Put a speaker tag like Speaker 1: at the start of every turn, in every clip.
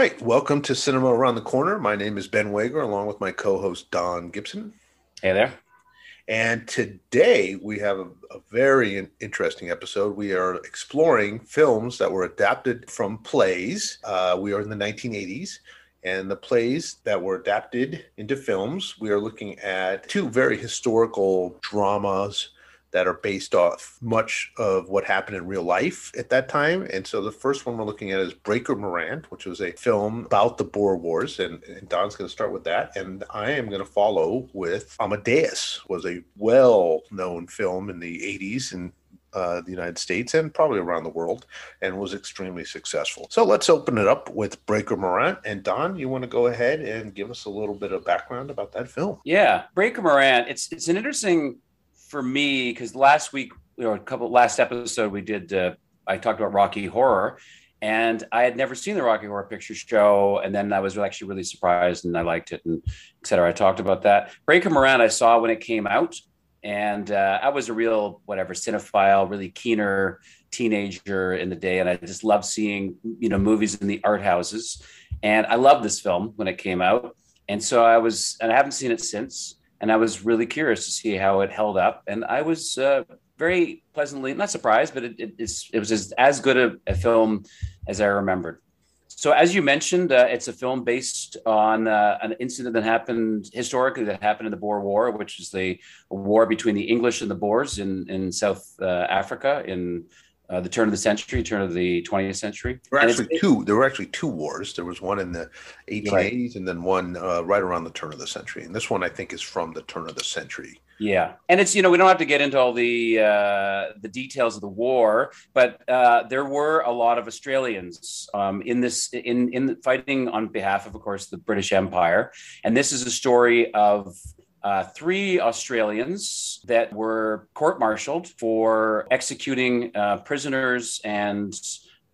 Speaker 1: right. Welcome to Cinema Around the Corner. My name is Ben Wager, along with my co host, Don Gibson.
Speaker 2: Hey there.
Speaker 1: And today we have a, a very interesting episode. We are exploring films that were adapted from plays. Uh, we are in the 1980s. And the plays that were adapted into films, we are looking at two very historical dramas that are based off much of what happened in real life at that time. And so the first one we're looking at is Breaker Morant, which was a film about the Boer Wars. And, and Don's going to start with that. And I am going to follow with Amadeus, was a well-known film in the 80s and uh, the United States and probably around the world, and was extremely successful. So let's open it up with Breaker Morant. And Don, you want to go ahead and give us a little bit of background about that film?
Speaker 2: Yeah, Breaker Morant. It's it's an interesting for me because last week, know, a couple last episode we did, uh, I talked about Rocky Horror, and I had never seen the Rocky Horror Picture Show, and then I was actually really surprised and I liked it and etc. I talked about that. Breaker Morant I saw when it came out, and uh, I was a real whatever cinephile, really keener teenager in the day, and I just loved seeing you know movies in the art houses, and I loved this film when it came out, and so I was, and I haven't seen it since and I was really curious to see how it held up. And I was uh, very pleasantly not surprised, but it, it, it was as, as good a, a, film as I remembered. So, as you mentioned, uh, it's a film based on uh, an incident that happened historically that happened in the Boer War, which is the war between the English and the Boers in in South uh, Africa in uh, the turn of the century, turn of the 20th century.
Speaker 1: There were actually two. There were actually two wars. There was one in the 1880s, right. and then one uh, right around the turn of the century. And this one, I think, is from the turn of the century.
Speaker 2: Yeah, and it's you know we don't have to get into all the uh, the details of the war, but uh, there were a lot of Australians um, in this in in fighting on behalf of, of course, the British Empire, and this is a story of uh, three Australians that were court martialed for executing uh, prisoners and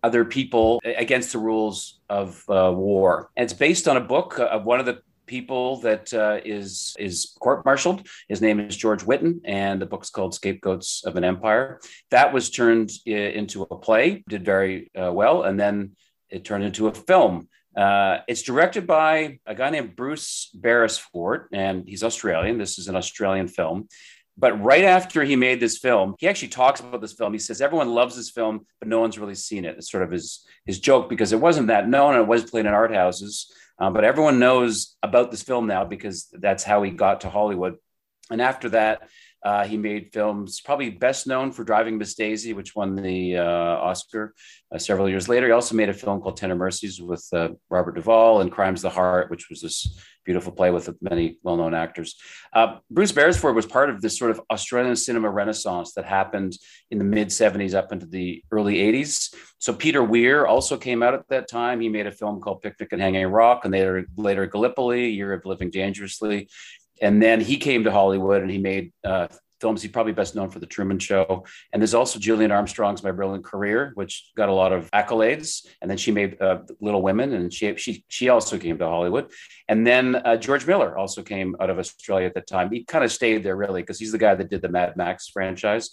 Speaker 2: other people against the rules of uh, war. And it's based on a book of one of the people that uh, is is court-martialed. His name is George Witton, and the book's called Scapegoats of an Empire. That was turned uh, into a play, did very uh, well, and then it turned into a film. Uh, it's directed by a guy named Bruce Beresford, and he's Australian. This is an Australian film. But right after he made this film, he actually talks about this film. He says everyone loves this film, but no one's really seen it. It's sort of his his joke because it wasn't that known and it was played in art houses. Um, but everyone knows about this film now because that's how he got to Hollywood. And after that, uh, he made films, probably best known for Driving Miss Daisy, which won the uh, Oscar uh, several years later. He also made a film called Tender Mercies with uh, Robert Duvall and Crimes of the Heart, which was this beautiful play with many well known actors. Uh, Bruce Beresford was part of this sort of Australian cinema renaissance that happened in the mid 70s up into the early 80s. So Peter Weir also came out at that time. He made a film called Picnic at Hanging Rock and later, later Gallipoli, Year of Living Dangerously and then he came to Hollywood and he made uh, films. He's probably best known for The Truman Show. And there's also Gillian Armstrong's My Brilliant Career, which got a lot of accolades. And then she made uh, Little Women, and she she she also came to Hollywood. And then uh, George Miller also came out of Australia at the time. He kind of stayed there really because he's the guy that did the Mad Max franchise.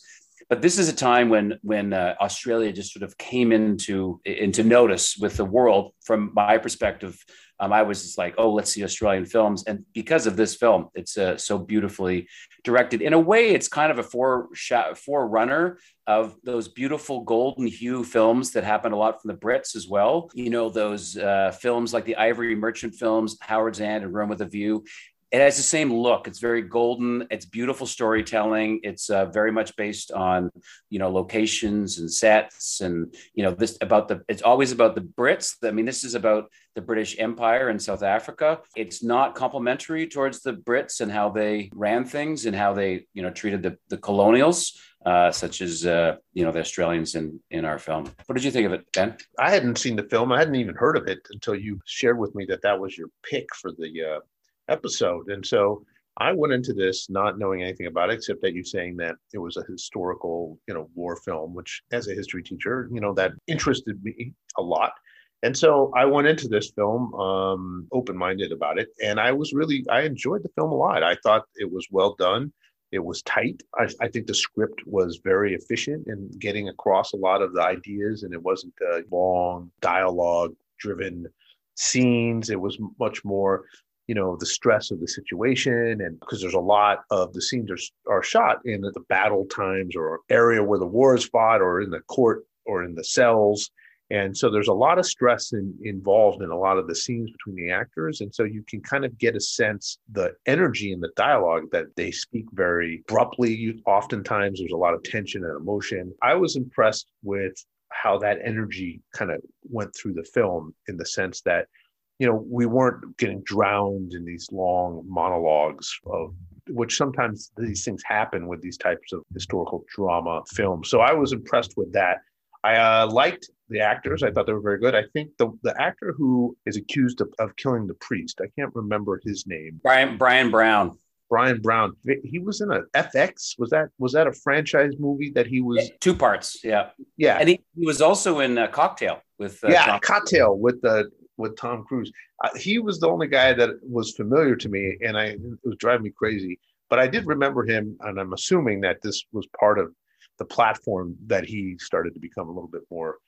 Speaker 2: But this is a time when when uh, Australia just sort of came into into notice with the world. From my perspective, um, I was just like, oh, let's see Australian films, and because of this film, it's uh, so beautifully directed. In a way, it's kind of a fore forerunner of those beautiful golden hue films that happened a lot from the Brits as well. You know, those uh, films like the Ivory Merchant films, Howard's End and Room with a View it has the same look. It's very golden. It's beautiful storytelling. It's uh, very much based on you know locations and sets, and you know this about the. It's always about the Brits. I mean, this is about the British Empire in South Africa. It's not complimentary towards the Brits and how they ran things and how they you know treated the the colonials. Uh, such as uh, you know the Australians in in our film. What did you think of it, Ben?
Speaker 1: I hadn't seen the film. I hadn't even heard of it until you shared with me that that was your pick for the uh, episode. And so I went into this not knowing anything about it, except that you saying that it was a historical, you know, war film, which as a history teacher, you know, that interested me a lot. And so I went into this film um, open minded about it. And I was really, I enjoyed the film a lot. I thought it was well done. It was tight. I, I think the script was very efficient in getting across a lot of the ideas, and it wasn't a long dialogue driven scenes. It was much more, you know, the stress of the situation. And because there's a lot of the scenes are, are shot in the battle times or area where the war is fought or in the court or in the cells. And so there's a lot of stress in, involved in a lot of the scenes between the actors. And so you can kind of get a sense the energy in the dialogue that they speak very abruptly. You, Oftentimes there's a lot of tension and emotion. I was impressed with how that energy kind of went through the film in the sense that you know we weren't getting drowned in these long monologues of which sometimes these things happen with these types of historical drama films so i was impressed with that i uh, liked the actors i thought they were very good i think the, the actor who is accused of, of killing the priest i can't remember his name
Speaker 2: bryan bryan brown
Speaker 1: Bryan Brown. He was in a FX. Was that was that a franchise movie that he was
Speaker 2: two parts? Yeah,
Speaker 1: yeah.
Speaker 2: And he, he was also in a Cocktail with
Speaker 1: uh, yeah. Cocktail with the uh, with Tom Cruise. He was the only guy that was familiar to me, and I it was driving me crazy. But I did remember him, and I'm assuming that this was part of the platform that he started to become a little bit more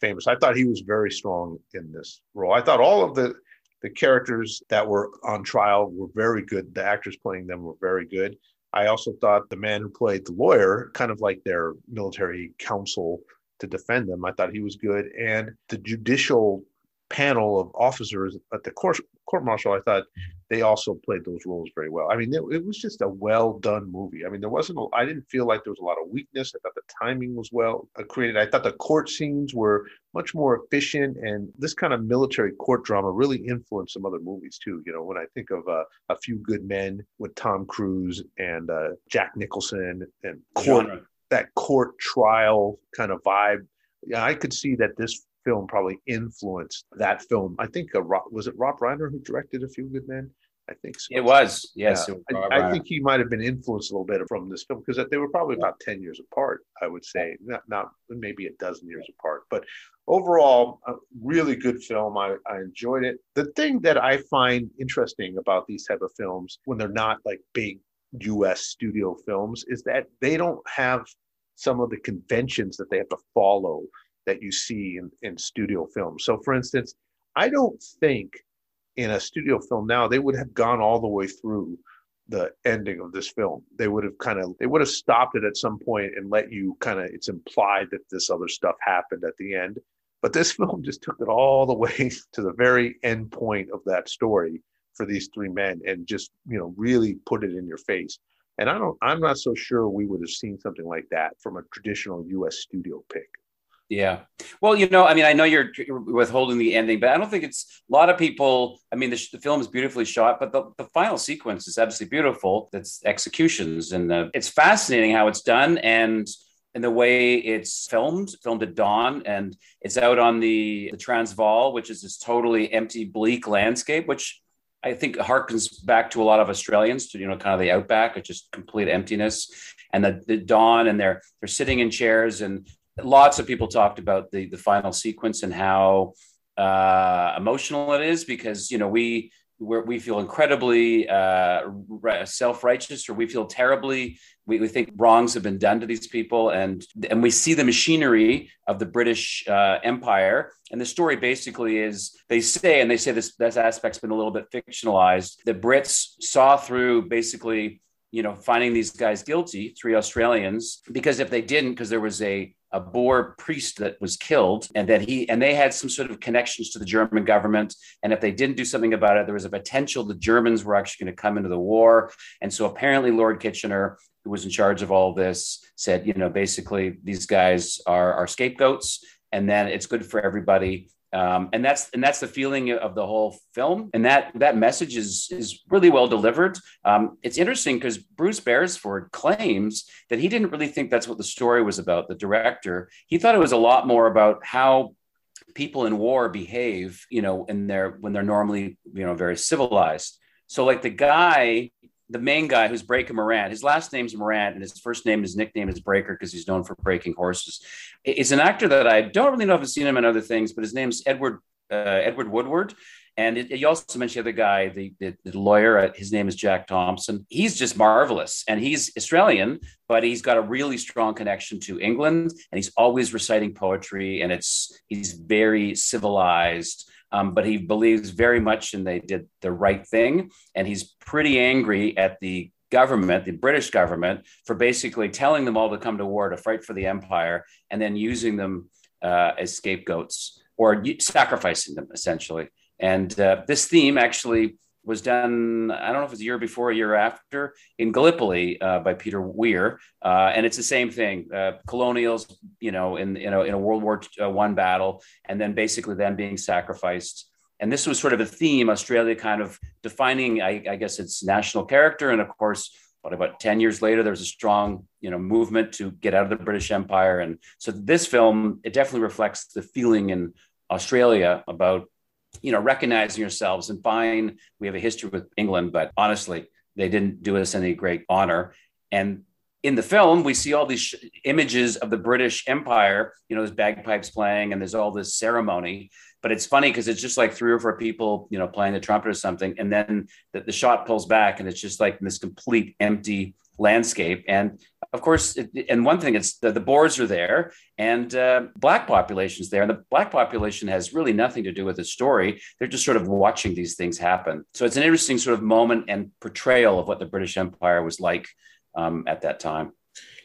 Speaker 1: famous. I thought he was very strong in this role. I thought all of the the characters that were on trial were very good. The actors playing them were very good. I also thought the man who played the lawyer, kind of like their military counsel to defend them, I thought he was good. And the judicial panel of officers at the court court martial, I thought they also played those roles very well. I mean, it, it, was just a well done movie. I mean, there wasn't, I didn't feel like there was a lot of weakness. I thought the timing was well uh, created. I thought the court scenes were much more efficient. And this kind of military court drama really influenced some other movies too. You know, when I think of uh, A Few Good Men with Tom Cruise and uh, Jack Nicholson and court, that court trial kind of vibe. Yeah, I could see that this film probably influenced that film. I think uh, was it Rob Reiner who directed A Few Good Men. I think so.
Speaker 2: It was, yes.
Speaker 1: Yeah. It was I, I, think he might have been influenced a little bit from this film because they were probably about ten years apart. I would say, not not maybe a dozen years apart, but overall, a really good film. I, I enjoyed it. The thing that I find interesting about these type of films when they're not like big U.S. studio films is that they don't have some of the conventions that they have to follow that you see in, in studio films. So, for instance, I don't think in a studio film now they would have gone all the way through the ending of this film. They would have kind of they would have stopped it at some point and let you kind of it's implied that this other stuff happened at the end. But this film just took it all the way to the very end point of that story for these three men and just, you know, really put it in your face. And I don't I'm not so sure we would have seen something like that from a traditional US studio pick.
Speaker 2: Yeah. Well, you know, I mean, I know you're, withholding the ending, but I don't think it's a lot of people. I mean, the, the, film is beautifully shot, but the, the final sequence is absolutely beautiful. It's executions, and the, it's fascinating how it's done and and the way it's filmed, filmed at dawn, and it's out on the, the Transvaal, which is this totally empty, bleak landscape, which I think harkens back to a lot of Australians to you know kind of the outback, it's just complete emptiness, and the, the dawn, and they're they're sitting in chairs, and lots of people talked about the the final sequence and how uh, emotional it is because you know we we feel incredibly uh, self-righteous or we feel terribly. We, we, think wrongs have been done to these people and and we see the machinery of the british uh, empire. And the story basically is they say and they say this this aspect's been a little bit fictionalized the brits saw through basically you know finding these guys guilty three australians because if they didn't because there was a a Boer priest that was killed, and that he and they had some sort of connections to the German government. And if they didn't do something about it, there was a potential the Germans were actually going to come into the war. And so apparently, Lord Kitchener, who was in charge of all this, said, you know, basically these guys are, are scapegoats, and then it's good for everybody um, and that's and that's the feeling of the whole film. And that that message is is really well delivered. Um, it's interesting because bruce beresford claims that he didn't really think that's what the story was about the director. He thought it was a lot more about how people in war behave you know in their when they're normally you know very civilized. So like the guy the main guy who's Breaker Moran. his last name's Moran, and his first name, his nickname is Breaker because he's known for breaking horses. It's an actor that I don't really know if I've seen him in other things, but his name's Edward uh, Edward Woodward. And it, you also mentioned the other guy, the, the, the lawyer. Uh, his name is Jack Thompson. He's just marvelous, and he's Australian, but he's got a really strong connection to England, and he's always reciting poetry, and it's he's very civilized um, but he believes very much and they did the right thing. And he's pretty angry at the government, the British government, for basically telling them all to come to war to fight for the empire and then using them uh, as scapegoats or sacrificing them essentially. And uh, this theme actually was done, I don't know if it was a year before, a year after, in Gallipoli uh, by Peter Weir. Uh, and it's the same thing. Uh, colonials, you know, in, in, a, in a World War One battle, and then basically them being sacrificed. And this was sort of a theme, Australia kind of defining, I, I guess, its national character. And of course, what about 10 years later, there's a strong, you know, movement to get out of the British Empire. And so this film, it definitely reflects the feeling in Australia about you know, recognizing yourselves and fine, we have a history with England, but honestly, they didn't do us any great honor. And in the film, we see all these sh- images of the British Empire, you know, there's bagpipes playing and there's all this ceremony. But it's funny because it's just like three or four people, you know, playing the trumpet or something. And then the, the shot pulls back and it's just like this complete empty landscape. And of course, it, and one thing, it's the, the Boers are there and uh, black population's there. And the black population has really nothing to do with the story. They're just sort of watching these things happen. So it's an interesting sort of moment and portrayal of what the British Empire was like um, at that time.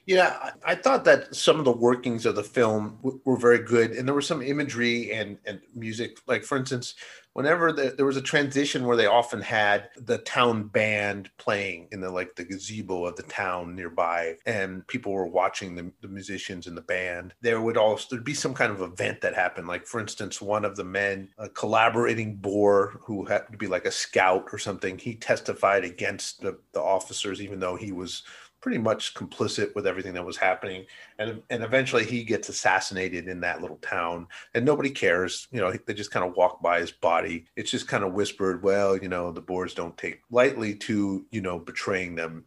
Speaker 1: Yeah, I thought that some of the workings of the film w- were very good, and there was some imagery and and music. Like for instance, whenever the, there was a transition where they often had the town band playing in the like the gazebo of the town nearby, and people were watching the, the musicians in the band. There would also there'd be some kind of event that happened. Like for instance, one of the men, a collaborating Boer who happened to be like a scout or something, he testified against the, the officers, even though he was pretty much complicit with everything that was happening and and eventually he gets assassinated in that little town and nobody cares you know they just kind of walk by his body. It's just kind of whispered well you know the boers don't take lightly to you know betraying them.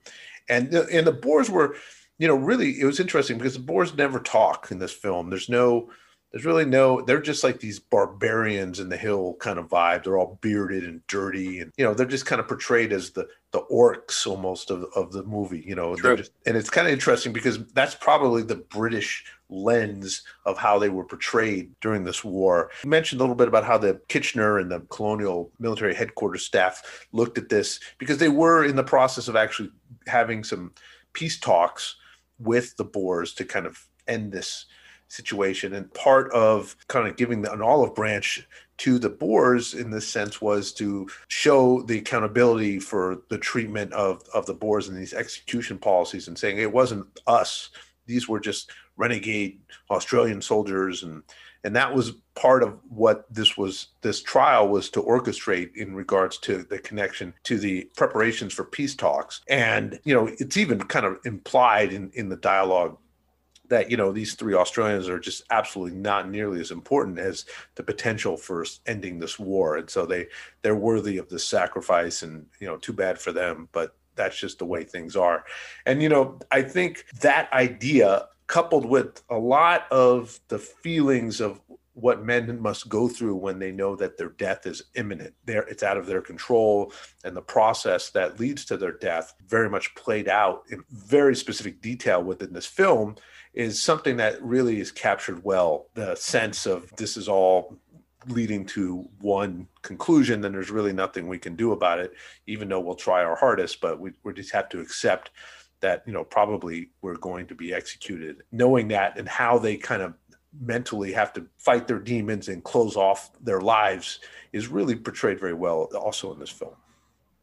Speaker 1: And the, and the boers were you know really it was interesting because the boers never talk in this film. There's no there's really no they're just like these barbarians in the hill kind of vibe. They're all bearded and dirty and you know they're just kind of portrayed as the the orcs almost of, of the movie you know just, and it's kind of interesting because that's probably the british lens of how they were portrayed during this war. You mentioned a little bit about how the kitchener and the colonial military headquarters staff looked at this because they were in the process of actually having some peace talks with the boers to kind of end this situation. And part of kind of giving an olive branch to the Boers in this sense was to show the accountability for the treatment of, of the Boers and these execution policies and saying it wasn't us. These were just renegade Australian soldiers and and that was part of what this was this trial was to orchestrate in regards to the connection to the preparations for peace talks and you know it's even kind of implied in in the dialogue that you know these three Australians are just absolutely not nearly as important as the potential for ending this war, and so they they're worthy of this sacrifice, and you know, too bad for them, but that's just the way things are, and you know, I think that idea coupled with a lot of the feelings of what men must go through when they know that their death is imminent. There, it's out of their control, and the process that leads to their death very much played out in very specific detail within this film is something that really is captured well. The sense of this is all leading to one conclusion, then there's really nothing we can do about it, even though we'll try our hardest, but we, we just have to accept that, you know, probably we're going to be executed. Knowing that and how they kind of mentally have to fight their demons and close off their lives is really portrayed very well also in this film.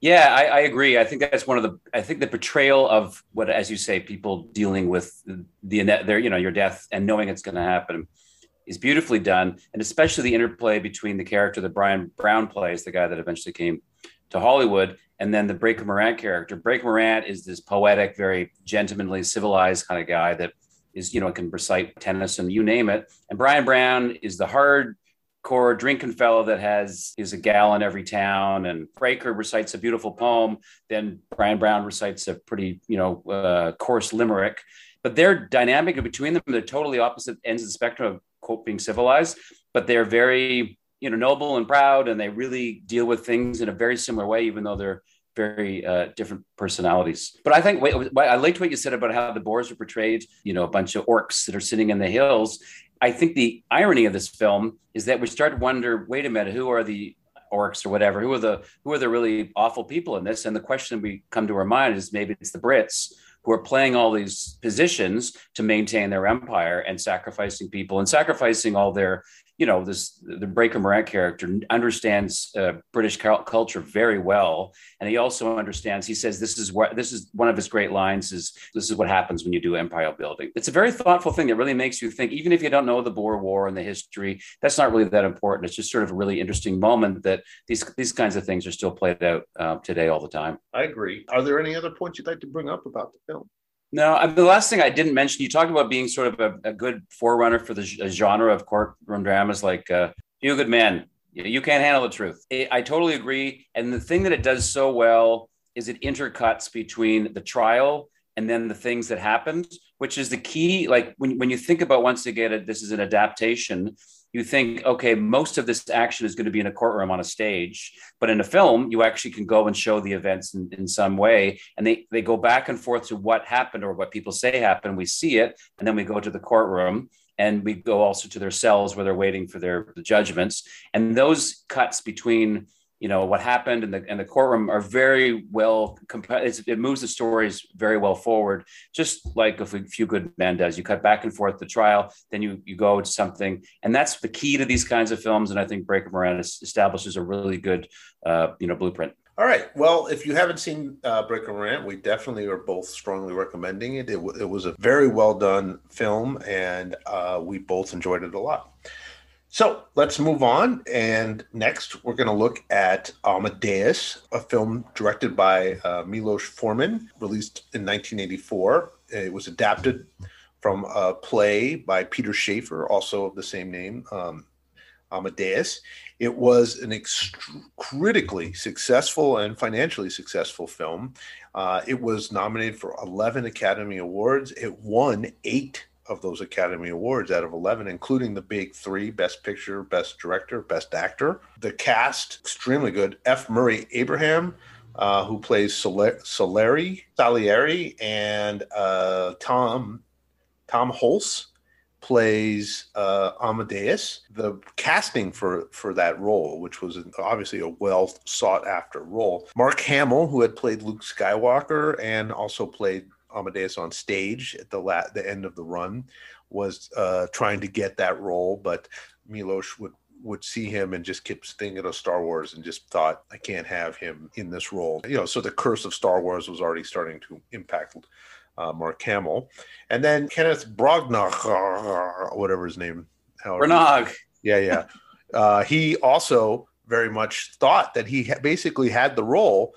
Speaker 2: Yeah, I, I, agree. I think that's one of the. I think the portrayal of what, as you say, people dealing with the their, you know, your death and knowing it's going to happen, is beautifully done, and especially the interplay between the character that Bryan Brown plays, the guy that eventually came to Hollywood, and then the Breaker Morant character. Breaker Morant is this poetic, very gentlemanly, civilized kind of guy that is, you know, can recite Tennyson, you name it. And Bryan Brown is the hard core drinking fellow that has is a gal in every town and breaker recites a beautiful poem then Bryan brown recites a pretty you know uh, coarse limerick but their dynamic between them they're totally opposite ends of the spectrum of quote being civilized but they're very you know noble and proud and they really deal with things in a very similar way even though they're very uh, different personalities. But I think wait, I liked what you said about how the Boers are portrayed, you know, a bunch of orcs that are sitting in the hills I think the irony of this film is that we start to wonder, wait a minute, who are the orcs or whatever? Who are the who are the really awful people in this? And the question we come to our mind is maybe it's the Brits who are playing all these positions to maintain their empire and sacrificing people and sacrificing all their you know this the Breaker Morant character understands uh, British culture very well, and he also understands. He says this is what this is one of his great lines is this is what happens when you do empire building. It's a very thoughtful thing that really makes you think, even if you don't know the Boer War and the history, that's not really that important. It's just sort of a really interesting moment that these these kinds of things are still played out uh, today all the time.
Speaker 1: I agree. Are there any other points you'd like to bring up about the film?
Speaker 2: No, I mean, the last thing I didn't mention, you talked about being sort of a, a good forerunner for the genre of courtroom dramas like uh, You Good Man. You can't handle the truth. I totally agree. And the thing that it does so well is it intercuts between the trial and then the things that happened, which is the key. Like when, when you think about once again, this is an adaptation, you think, okay, most of this action is going to be in a courtroom on a stage, but in a film, you actually can go and show the events in, in some way. And they, they go back and forth to what happened or what people say happened. We see it, and then we go to the courtroom and we go also to their cells where they're waiting for their the judgments. And those cuts between you know what happened and the and the courtroom are very well it moves the stories very well forward just like a few good men does you cut back and forth the trial then you you go to something and that's the key to these kinds of films and i think breaker morant establishes a really good uh, you know blueprint
Speaker 1: all right. Well, if you haven't seen uh, Breaker Morant, we definitely are both strongly recommending it. It, w- it was a very well done film, and uh, we both enjoyed it a lot. So let's move on. And next, we're going to look at Amadeus, a film directed by uh, Milos Forman, released in 1984. It was adapted from a play by Peter Shaffer, also of the same name, um, Amadeus. It was an critically successful and financially successful film. Uh, it was nominated for 11 Academy Awards. It won eight of those Academy Awards out of 11, including the big three Best Picture, Best Director, Best Actor. The cast, extremely good. F. Murray Abraham, uh, who plays Salieri, Salieri and uh, Tom Tom Hulce plays uh, Amadeus. The casting for for that role, which was obviously a well sought after role, Mark Hamill, who had played Luke Skywalker and also played Amadeus on stage at the la- the end of the run was uh, trying to get that role, but Milos would would see him and just kept thinking of Star Wars and just thought, I can't have him in this role. You know, so the curse of Star Wars was already starting to impact uh, Mark Hamill. And then Kenneth Branagh, whatever his name.
Speaker 2: Branagh.
Speaker 1: Yeah, yeah. uh, he also very much thought that he ha- basically had the role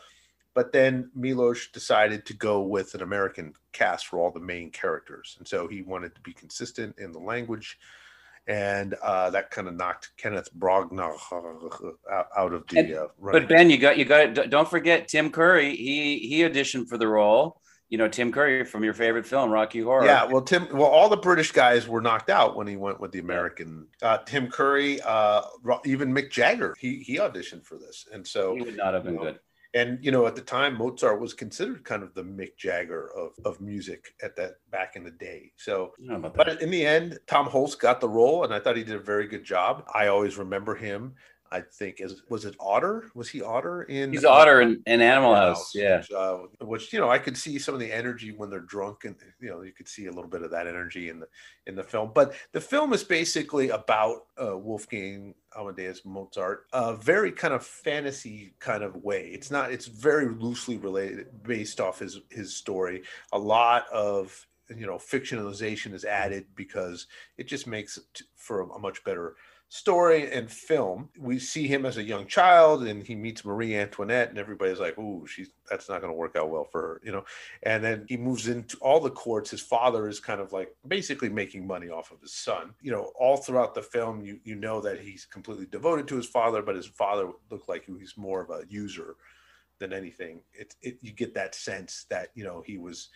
Speaker 1: but then Milos decided to go with an American cast for all the main characters, and so he wanted to be consistent in the language, and uh, that kind of knocked Kenneth Branagh out of the. Uh,
Speaker 2: but Ben, you got you got it. Don't forget Tim Curry. He he auditioned for the role. You know Tim Curry from your favorite film, Rocky Horror.
Speaker 1: Yeah, well, Tim. Well, all the British guys were knocked out when he went with the American. Uh, Tim Curry, uh, even Mick Jagger, he he auditioned for this, and so
Speaker 2: he would not have been know, good
Speaker 1: and you know at the time mozart was considered kind of the mick jagger of, of music at that back in the day. So but in the end tom hulce got the role and i thought he did a very good job. I always remember him I think is was it Otter? Was he Otter in?
Speaker 2: He's Otter in, in Animal House. House yeah,
Speaker 1: which, uh, which, you know I could see some of the energy when they're drunk, and you know you could see a little bit of that energy in the in the film. But the film is basically about uh, Wolfgang Amadeus Mozart, a very kind of fantasy kind of way. It's not. It's very loosely related, based off his his story. A lot of you know fictionalization is added because it just makes it for a much better story and film, we see him as a young child and he meets Marie Antoinette and everybody's like, "Ooh, she's that's not going to work out well for her," you know. And then he moves into all the courts. His father is kind of like basically making money off of his son. You know, all throughout the film, you you know that he's completely devoted to his father, but his father looked like he's more of a user than anything. It, it you get that sense that you know he was.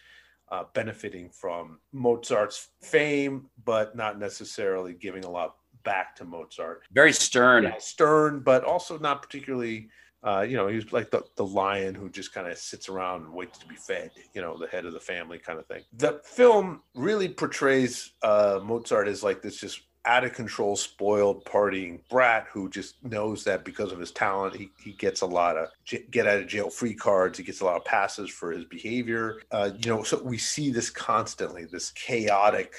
Speaker 1: Uh, benefiting from Mozart's fame, but not necessarily giving a lot back to Mozart.
Speaker 2: Very stern.
Speaker 1: Stern, but also not particularly. Uh, you know, he was like the, the lion who just kind of sits around and waits to be fed, you know, the head of the family kind of thing. The film really portrays uh, Mozart as like this just out of control, spoiled, partying brat who just knows that because of his talent, he, he gets a lot of get out of jail free cards. He gets a lot of passes for his behavior. Uh, you know, so we see this constantly, this chaotic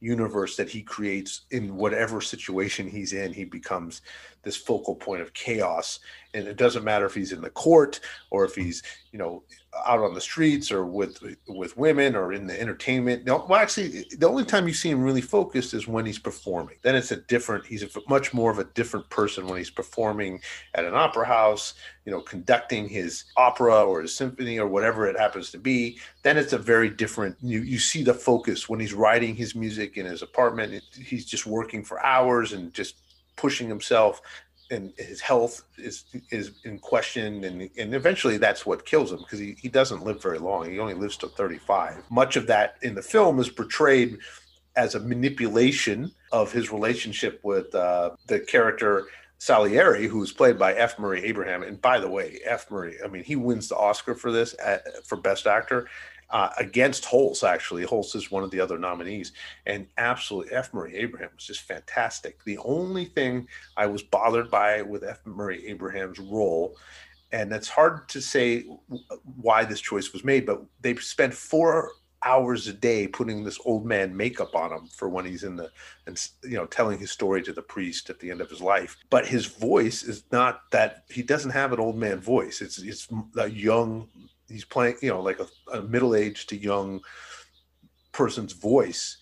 Speaker 1: universe that he creates in whatever situation he's in. He becomes this focal point of chaos. And it doesn't matter if he's in the court or if he's you know out on the streets or with with women or in the entertainment. No well actually the only time you see him really focused is when he's performing. Then it's a different he's a much more of a different person when he's performing at an opera house you know conducting his opera or his symphony or whatever it happens to be. Then it's a very different you you see the focus when he's writing his music in his apartment. He's just working for hours and just pushing himself and his health is is in question and and eventually that's what kills him because he, he doesn't live very long he only lives to 35 much of that in the film is portrayed as a manipulation of his relationship with uh, the character Salieri, who's played by F. Murray Abraham. And by the way, F. Murray, I mean, he wins the Oscar for this at, uh, for Best Actor uh, against Hulce, actually. Hulce is one of the other nominees. And absolutely, F. Murray Abraham was just fantastic. The only thing I was bothered by with F. Murray Abraham's role, and it's hard to say why this choice was made, but they spent four hours a day putting this old man makeup on him for when he's in the and you know telling his story to the priest at the end of his life but his voice is not that he doesn't have an old man voice it's it's a young he's playing you know like a, a middle-aged to young person's voice.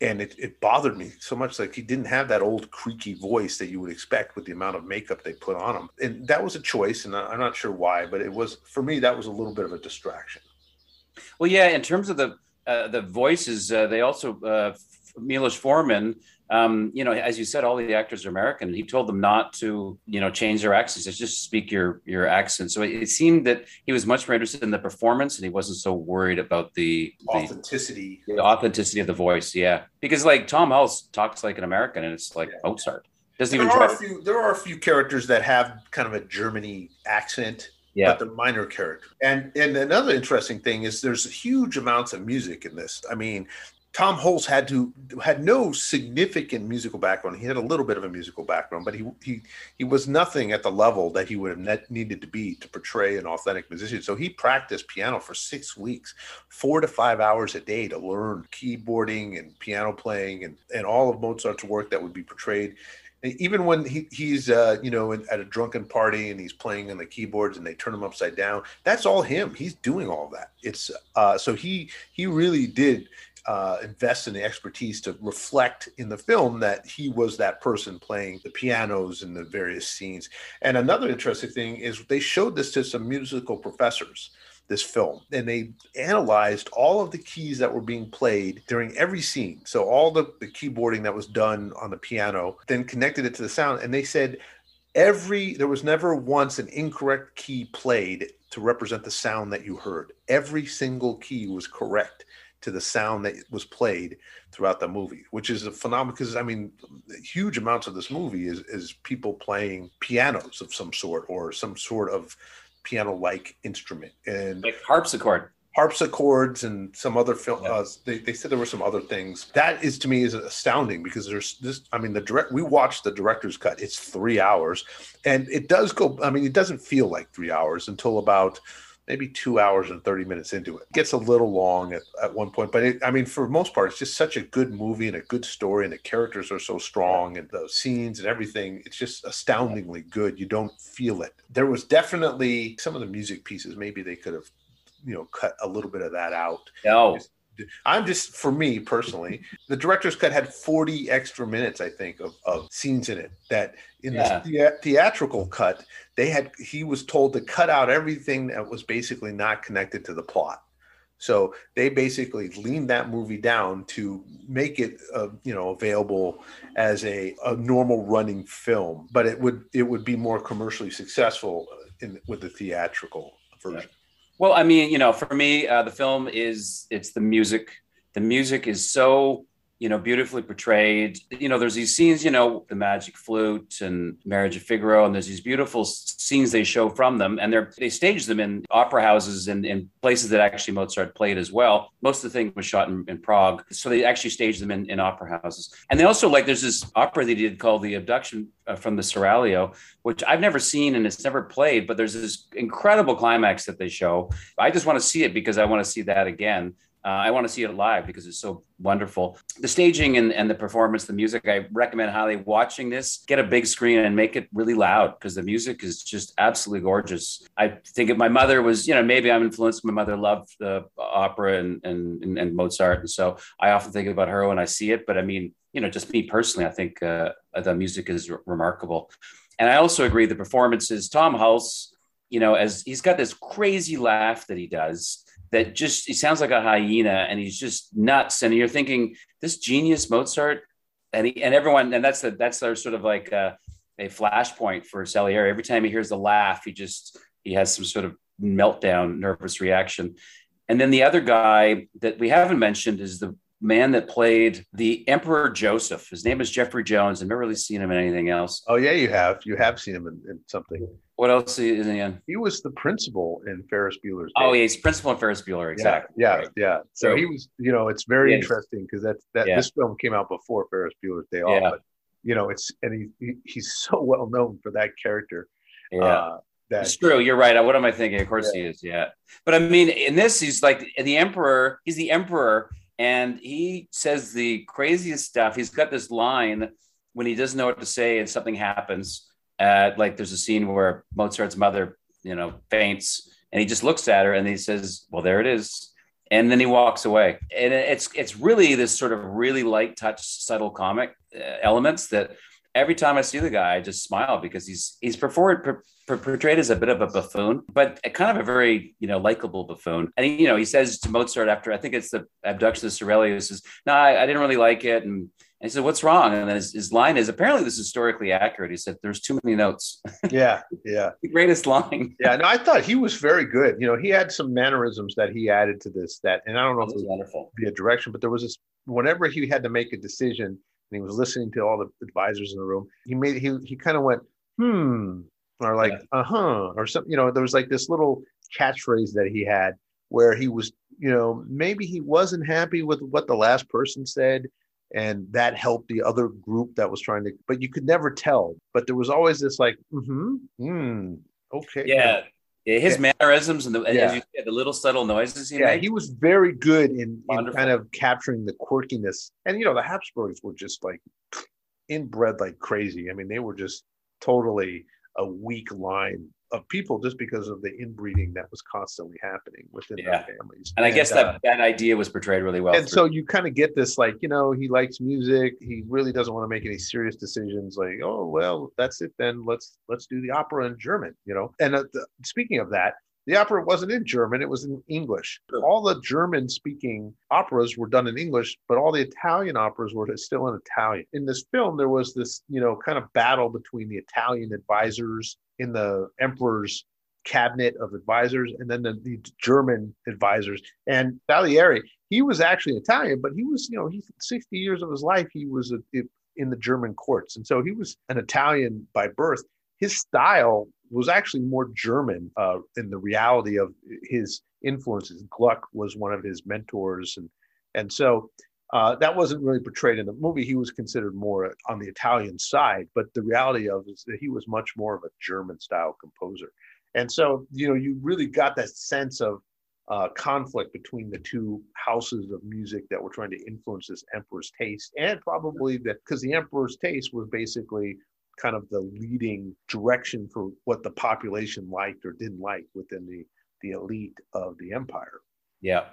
Speaker 1: And it, it bothered me so much like he didn't have that old creaky voice that you would expect with the amount of makeup they put on him. And that was a choice and i'm not sure why but it was for me that was a little bit of a distraction.
Speaker 2: Well yeah in terms of the uh, the voices uh, they also uh, Milos Forman um, you know, as you said, all the actors are American. He told them not to, you know, change their accents. Just, just speak your your accent. So it, it, seemed that he was much more interested in the performance, and he wasn't so worried about the,
Speaker 1: authenticity,
Speaker 2: the, the authenticity of the voice. Yeah, because like Tom Hulce talks like an American, and it's like yeah. Mozart. Doesn't
Speaker 1: there
Speaker 2: even
Speaker 1: are
Speaker 2: try.
Speaker 1: A few, there are a few characters that have kind of a Germany accent. Yeah. but they're minor character. And and another interesting thing is there's huge amounts of music in this. I mean, Tom Hulce had to had no significant musical background. He had a little bit of a musical background, but he he he was nothing at the level that he would have needed to be to portray an authentic musician. So he practiced piano for six weeks, four to five hours a day to learn keyboarding and piano playing and and all of Mozart's work that would be portrayed. And even when he, he's uh, you know at a drunken party and he's playing on the keyboards and they turn him upside down, that's all him. He's doing all that. It's uh, so he he really did uh, invest in the expertise to reflect in the film that he was that person playing the pianos in the various scenes. And another interesting thing is they showed this to some musical professors this film and they analyzed all of the keys that were being played during every scene. So all the, the keyboarding that was done on the piano then connected it to the sound and they said every there was never once an incorrect key played to represent the sound that you heard. Every single key was correct to the sound that was played throughout the movie, which is a phenomenon because I mean, huge amounts of this movie is is people playing pianos of some sort or some sort of piano-like instrument and
Speaker 2: like harpsichord.
Speaker 1: harpsichords and some other film yeah. uh, they, they said there were some other things. That is to me is astounding because there's this i mean the direct we watched the director's cut. It's three hours and it does go i mean it doesn't feel like three hours until about maybe two hours and 30 minutes into it. it gets a little long at, at one point, but it, I mean, for most part, it's just such a good movie and a good story, and the characters are so strong, and the scenes and everything. It's just astoundingly good. You don't feel it. There was definitely some of the music pieces, maybe they could have, you know, cut a little bit of that out.
Speaker 2: No.
Speaker 1: Just, I'm just for me personally, the director's cut had 40 extra minutes, I think, of, of scenes in it. That in yeah. the theatrical cut, they had he was told to cut out everything that was basically not connected to the plot. So they basically leaned that movie down to make it, uh, you know, available as a, a normal running film, but it would it would be more commercially successful in with the theatrical version. Yeah.
Speaker 2: Well, I mean, you know, for me, uh, the film is it's the music. The music is so you know, beautifully portrayed. You know, there's these scenes, you know, the Magic Flute and Marriage of Figaro, and there's these beautiful scenes they show from them, and they're they stage them in opera houses and in places that actually Mozart played as well. Most of the thing was shot in, in Prague, so they actually staged them in, in opera houses. And they also like there's this opera they did called The Abduction uh, from the Seraglio, which I've never seen and it's never played, but there's this incredible climax that they show. I just want to see it because I want to see that again. Uh, I want to see it live because it's so wonderful. The staging and, and the performance, the music, I recommend highly watching this. Get a big screen and make it really loud because the music is just absolutely gorgeous. I think if my mother was, you know, maybe I'm influenced. My mother loved the opera and, and, and Mozart. And so I often think about her when I see it. But I mean, you know, just me personally, I think uh, the music is r- remarkable. And I also agree the performances, Tom Hulce, you know, as he's got this crazy laugh that he does that just he sounds like a hyena and he's just nuts. And you're thinking this genius mozart and he, and everyone and that's the that's their sort of like a, a flashpoint for salieri. Every time he hears the laugh he just he has some sort of meltdown nervous reaction. And then the other guy that we haven't mentioned is the man that played the Emperor Joseph. His name is Jeffrey Jones. I've never really seen him in anything else.
Speaker 1: Oh yeah, you have. You have seen him in, in something.
Speaker 2: What else is he in? The end?
Speaker 1: He was the principal in Ferris Bueller's.
Speaker 2: Day. Oh, yeah, he's principal in Ferris Bueller. Exactly.
Speaker 1: Yeah, yeah. Right. yeah. So, so, he was. You know, it's very interesting because that's that. Yeah. This film came out before Ferris Bueller's Day Off. Yeah. But, you know, it's and he, he, he's so well known for that character.
Speaker 2: Yeah. Uh, that, it's true. You're right. What am I thinking? Of course yeah. he is. Yeah. But I mean, in this, he's like the emperor. He's the emperor, and he says the craziest stuff. He's got this line when he doesn't know what to say and something happens uh, like there's a scene where Mozart's mother, you know, faints, and he just looks at her and he says, "Well, there it is," and then he walks away. And it's it's really this sort of really light touch, subtle comic uh, elements that every time I see the guy, I just smile because he's he's performed, per, per, portrayed as a bit of a buffoon, but a kind of a very you know likable buffoon. And he, you know he says to Mozart after I think it's the abduction of Seraglio, says, "No, I, I didn't really like it," and and he said, "What's wrong?" And then his, his, line is apparently this is historically accurate. He said, "There's too many notes."
Speaker 1: Yeah, yeah.
Speaker 2: the greatest line.
Speaker 1: yeah, no, I thought he was very good. You know, he had some mannerisms that he added to this. That, and I don't know if it was wonderful. Be a direction, but there was this. Whenever he had to make a decision, and he was listening to all the advisors in the room, he made he he kind of went, "Hmm," or like, yeah. "Uh huh," or something. You know, there was like this little catchphrase that he had where he was, you know, maybe he wasn't happy with what the last person said and that helped the other group that was trying to but you could never tell but there was always this like mm-hmm mm, okay
Speaker 2: yeah yeah, his yeah. mannerisms and the, yeah. said, the little subtle noises he
Speaker 1: yeah,
Speaker 2: made.
Speaker 1: he was very good in, in kind of capturing the quirkiness. And you know, the Habsburgs were just like inbred like crazy. I mean, they were just totally a weak line of people just because of the inbreeding that was constantly happening within yeah. their families.
Speaker 2: And I guess that uh, that idea was portrayed really well.
Speaker 1: And through. so you kind of get this like, you know, he likes music, he really doesn't want to make any serious decisions like, oh, well, that's it then. Let's let's do the opera in German, you know. And uh, the, speaking of that, the opera wasn't in German, it was in English. All the German speaking operas were done in English, but all the Italian operas were still in Italian. In this film, there was this, you know, kind of battle between the Italian advisors in the emperor's cabinet of advisors and then the, the German advisors. And Salieri, he was actually Italian, but he was, you know, he's 60 years of his life, he was a, in the German courts. And so he was an Italian by birth. His style was actually more German uh, in the reality of his influences. Gluck was one of his mentors, and and so uh, that wasn't really portrayed in the movie. He was considered more on the Italian side, but the reality of is that he was much more of a German style composer. And so you know you really got that sense of uh, conflict between the two houses of music that were trying to influence this emperor's taste, and probably that because the emperor's taste was basically kind of the leading direction for what the population liked or didn't like within the the elite of the empire.
Speaker 2: Yeah.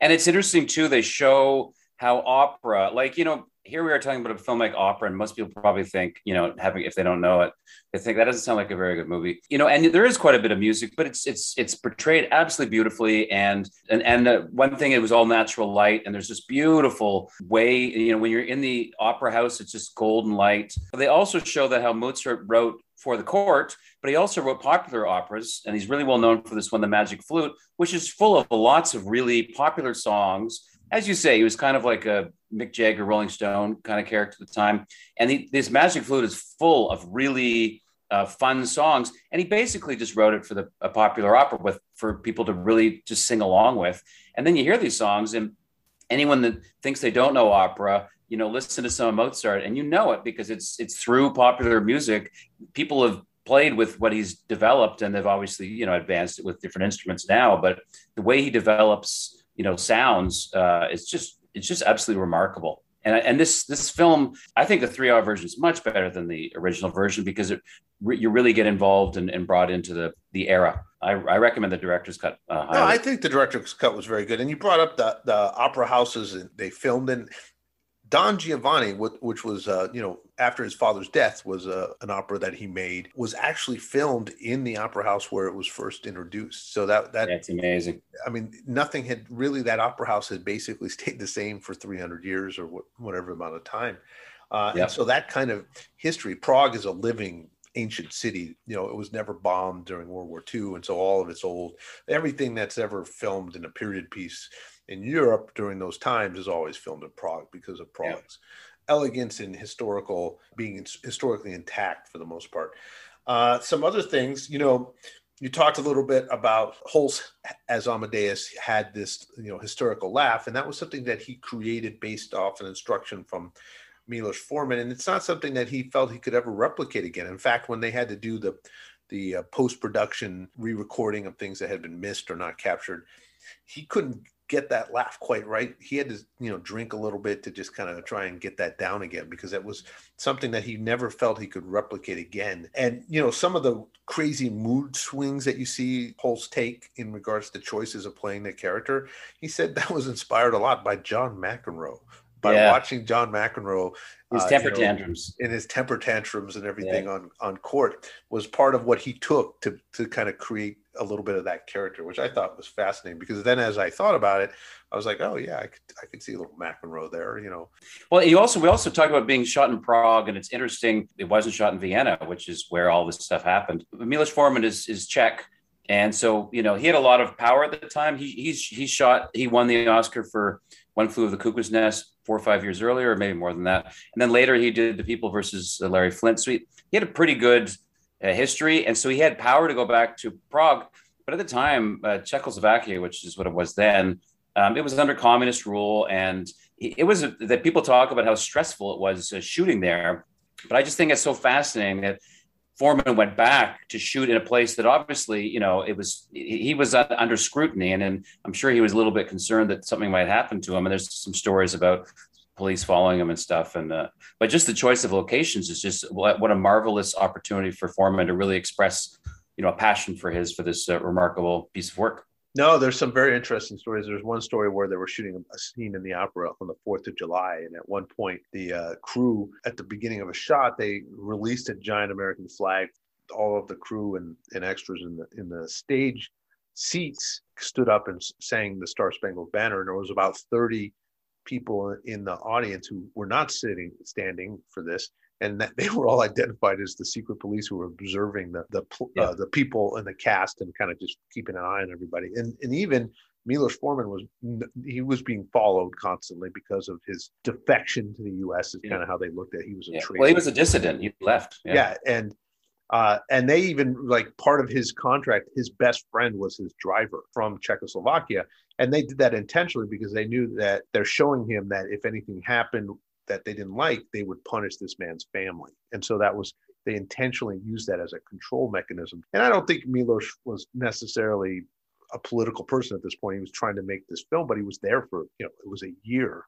Speaker 2: And it's interesting too, they show how opera, like, you know, here we are talking about a film like opera, and most people probably think, you know, having if they don't know it, they think that doesn't sound like a very good movie. You know, and there is quite a bit of music, but it's it's it's portrayed absolutely beautifully. And and and uh, one thing, it was all natural light, and there's this beautiful way. You know, when you're in the opera house, it's just golden light. They also show that how Mozart wrote for the court, but he also wrote popular operas, and he's really well known for this one, The Magic Flute, which is full of lots of really popular songs as you say, he was kind of like a Mick Jagger, Rolling Stone kind of character at the time. And he, this Magic Flute is full of really uh, fun songs, and he basically just wrote it for the a popular opera with for people to really just sing along with. And then you hear these songs, and anyone that thinks they don't know opera, you know, listen to some of Mozart, and you know it because it's it's through popular music. People have played with what he's developed, and they've obviously you know advanced it with different instruments now. But the way he develops, you know, sounds, uh, it's just it's just absolutely remarkable. And, and this this film, I think the three hour version is much better than the original version because it you really get involved and, and brought into the the era. I, I recommend the director's cut.
Speaker 1: Uh, no, I think the director's cut was very good. And you brought up the the opera houses and they filmed in. Don Giovanni, which was uh, you know after his father's death, was uh, an opera that he made. Was actually filmed in the opera house where it was first introduced. So that that
Speaker 2: that's amazing.
Speaker 1: I mean, nothing had really that opera house had basically stayed the same for 300 years or whatever amount of time. Uh, yep. And so that kind of history, Prague is a living ancient city. You know, it was never bombed during World War II, and so all of its old everything that's ever filmed in a period piece in Europe during those times is always filmed in Prague because of Prague's yeah. elegance and historical being historically intact for the most part. Uh, some other things, you know, you talked a little bit about Hulce as Amadeus had this, you know, historical laugh, and that was something that he created based off an instruction from Milos Forman, and it's not something that he felt he could ever replicate again. In fact, when they had to do the the uh, post production re recording of things that had been missed or not captured, he couldn't get that laugh quite right. He had to, you know, drink a little bit to just kind of try and get that down again because it was something that he never felt he could replicate again. And, you know, some of the crazy mood swings that you see Hulce take in regards to choices of playing the character, he said that was inspired a lot by John McEnroe by yeah. watching John McEnroe
Speaker 2: his uh, temper you know, tantrums
Speaker 1: in his temper tantrums and everything yeah. on on court was part of what he took to to kind of create a little bit of that character, which I thought was fascinating. Because then, as I thought about it, I was like, oh yeah, I could I could see a little McEnroe there, you know.
Speaker 2: Well, you also we also talk about being shot in Prague, and it's interesting. It wasn't shot in Vienna, which is where all this stuff happened. Milos Forman is is Czech. And so, you know, he had a lot of power at the time. He he's he shot. He won the Oscar for One Flew of the Cuckoo's Nest four or five years earlier, or maybe more than that. And then later he did The People versus Larry Flynt. So he, he had a pretty good uh, history. And so he had power to go back to Prague. But at the time, uh, Czechoslovakia, which is what it was then, um, it was under communist rule. And it was that people talk about how stressful it was uh, shooting there. But I just think it's so fascinating that Forman went back to shoot in a place that obviously, you know, it was he was under scrutiny, and, and I'm sure he was a little bit concerned that something might happen to him. And there's some stories about police following him and stuff. And uh, but just the choice of locations is just what, what, a marvelous opportunity for Forman to really express, you know, a passion for his for this uh, remarkable piece of work.
Speaker 1: No, there's some very interesting stories. There's one story where they were shooting a scene in the opera on the 4th of July. And at one point, the uh, crew, at the beginning of a shot, they released a giant American flag. All of the crew and, and extras in the, in the stage seats stood up and sang the Star Spangled Banner. And there was about 30 people in the audience who were not sitting, standing for this and that they were all identified as the secret police who were observing the the yeah. uh, the people in the cast and kind of just keeping an eye on everybody. And and even Milos Forman was he was being followed constantly because of his defection to the U.S. Is yeah. kind of how they looked at. He was a
Speaker 2: yeah. Well, he was a dissident. He left.
Speaker 1: Yeah, yeah and. Uh, and they even like part of his contract, his best friend was his driver from Czechoslovakia. And they did that intentionally because they knew that they're showing him that if anything happened that they didn't like, they would punish this man's family. And so that was they intentionally used that as a control mechanism. And I don't think Milos was necessarily a political person at this point. He was trying to make this film, but he was there for, you know, it was a year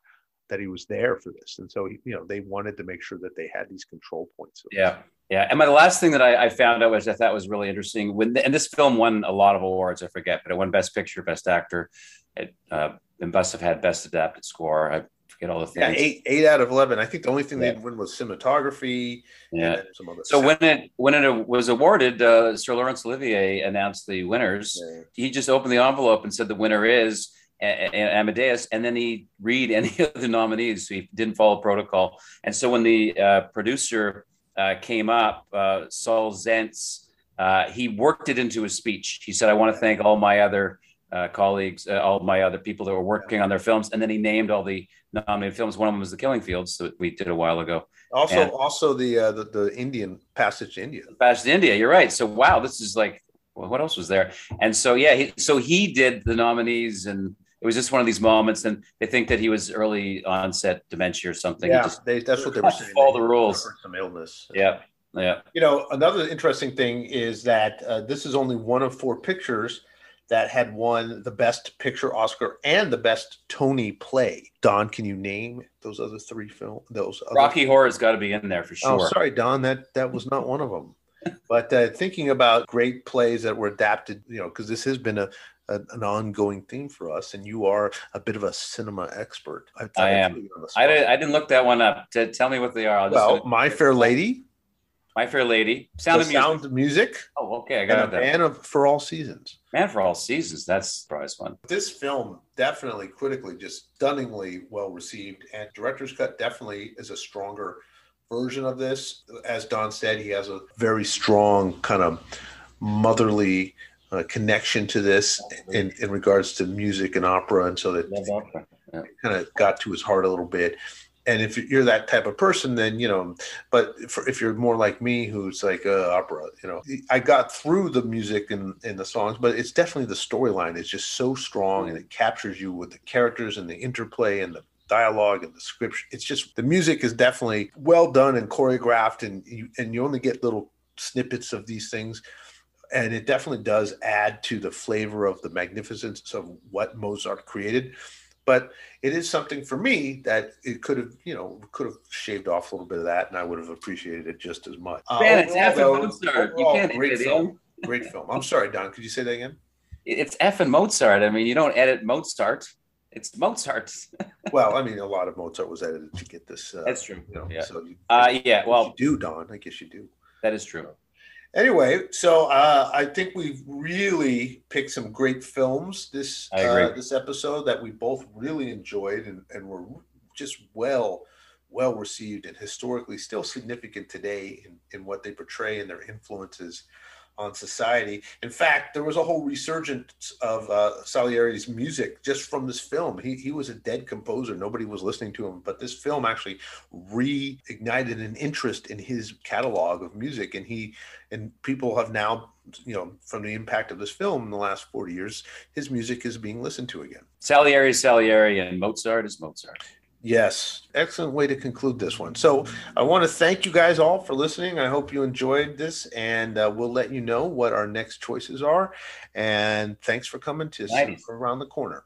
Speaker 1: that he was there for this. And so, you know, they wanted to make sure that they had these control points.
Speaker 2: Yeah. Yeah. And my last thing that I, I found out was I thought was really interesting when, and this film won a lot of awards, I forget, but it won best picture, best actor. It, uh, and must have had best adapted score. I forget all the things.
Speaker 1: Yeah, eight eight out of eleven. I think the only thing yeah. they didn't win was cinematography.
Speaker 2: Yeah. some other so when it when it was awarded, uh, Sir Laurence Olivier announced the winners. Yeah. He just opened the envelope and said the winner is Amadeus, and then he read any of the nominees. So he didn't follow protocol. And so when the uh, producer uh, came up, uh, Saul Zaentz, uh, he worked it into his speech. He said, "I want to thank all my other." Uh, colleagues, uh, all my other people that were working on their films, and then he named all the nominated films. One of them was The Killing Fields that we did a while ago.
Speaker 1: Also,
Speaker 2: And-
Speaker 1: also the, uh, the the Indian Passage to India.
Speaker 2: Passage to India. You're right. So wow, this is like, well, what else was there? And so yeah, he, so he did the nominees, and it was just one of these moments. And they think that he was early onset dementia or something.
Speaker 1: Yeah,
Speaker 2: just-
Speaker 1: they, that's what they were saying. All
Speaker 2: the rules.
Speaker 1: Some illness.
Speaker 2: yeah, yeah.
Speaker 1: You know, another interesting thing is that uh, this is only one of four pictures that had won the Best Picture Oscar and the Best Tony Play. Don, can you name those other three films? Those other-
Speaker 2: Rocky Horror's got to be in there for sure.
Speaker 1: Oh, sorry, Don. That that was not one of them. but uh, thinking about great plays that were adapted, you know, because this has been a, a an ongoing theme for us, and you are a bit of a cinema expert. I,
Speaker 2: I am.
Speaker 1: put you on the
Speaker 2: I, did, I didn't look that one up. To tell me what they are. I'll just
Speaker 1: well, My Fair Lady,
Speaker 2: My Fair Lady, Sound
Speaker 1: The
Speaker 2: of Music.
Speaker 1: Sound of Music,
Speaker 2: Oh, okay, I got
Speaker 1: A
Speaker 2: that.
Speaker 1: Man of for All Seasons.
Speaker 2: Man for All Seasons. That's the prize one.
Speaker 1: This film definitely critically just stunningly well received, and director's cut definitely is a stronger version of this. As Don said, he has a very strong kind of motherly uh, connection to this in, in regards to music and opera, and so that
Speaker 2: Love opera.
Speaker 1: kind of got to his heart a little bit. And if you're that type of person, then you know. But if, you're more like me, who's like uh, opera, you know, I got through the music and, and the songs, but it's definitely the storyline is just so strong, and it captures you with the characters and the interplay and the dialogue and the script. It's just the music is definitely well done and choreographed, and you and you only get little snippets of these things and it definitely does add to the flavor of the magnificence of what Mozart created. But it is something for me that it could have, you know, could have shaved off a little bit of that, and I would have appreciated it just as much. Uh,
Speaker 2: Man, it's
Speaker 1: overall,
Speaker 2: F and
Speaker 1: though,
Speaker 2: Mozart. You can't
Speaker 1: great film. Great film. I'm sorry, Don. Could you say that again?
Speaker 2: It's F and Mozart. I mean, you don't edit Mozart. It's Mozart.
Speaker 1: Well, I mean, a lot of Mozart was edited to get this. Uh,
Speaker 2: That's true.
Speaker 1: You know,
Speaker 2: Yeah.
Speaker 1: so you,
Speaker 2: Uh, yeah.
Speaker 1: well,
Speaker 2: Well,
Speaker 1: you do, Don. I guess you do.
Speaker 2: that is true.
Speaker 1: Anyway, so uh, I think we've really picked some great films this uh, this episode that we both really enjoyed and, and were just well well received and historically still significant today in, in what they portray and their influences on society. In fact, there was a whole resurgence of uh, Salieri's music just from this film. He, he was a dead composer. Nobody was listening to him, but this film actually reignited an interest in his catalog of music. And he, and people have now, you know, from the impact of this film in the last 40 years, his music is being listened to again.
Speaker 2: Salieri is Salieri, and Mozart is Mozart.
Speaker 1: Yes, excellent way to conclude this one. So I want to thank you guys all for listening. I hope you enjoyed this, and uh, we'll let you know what our next choices are. And thanks for coming to. Around the Corner.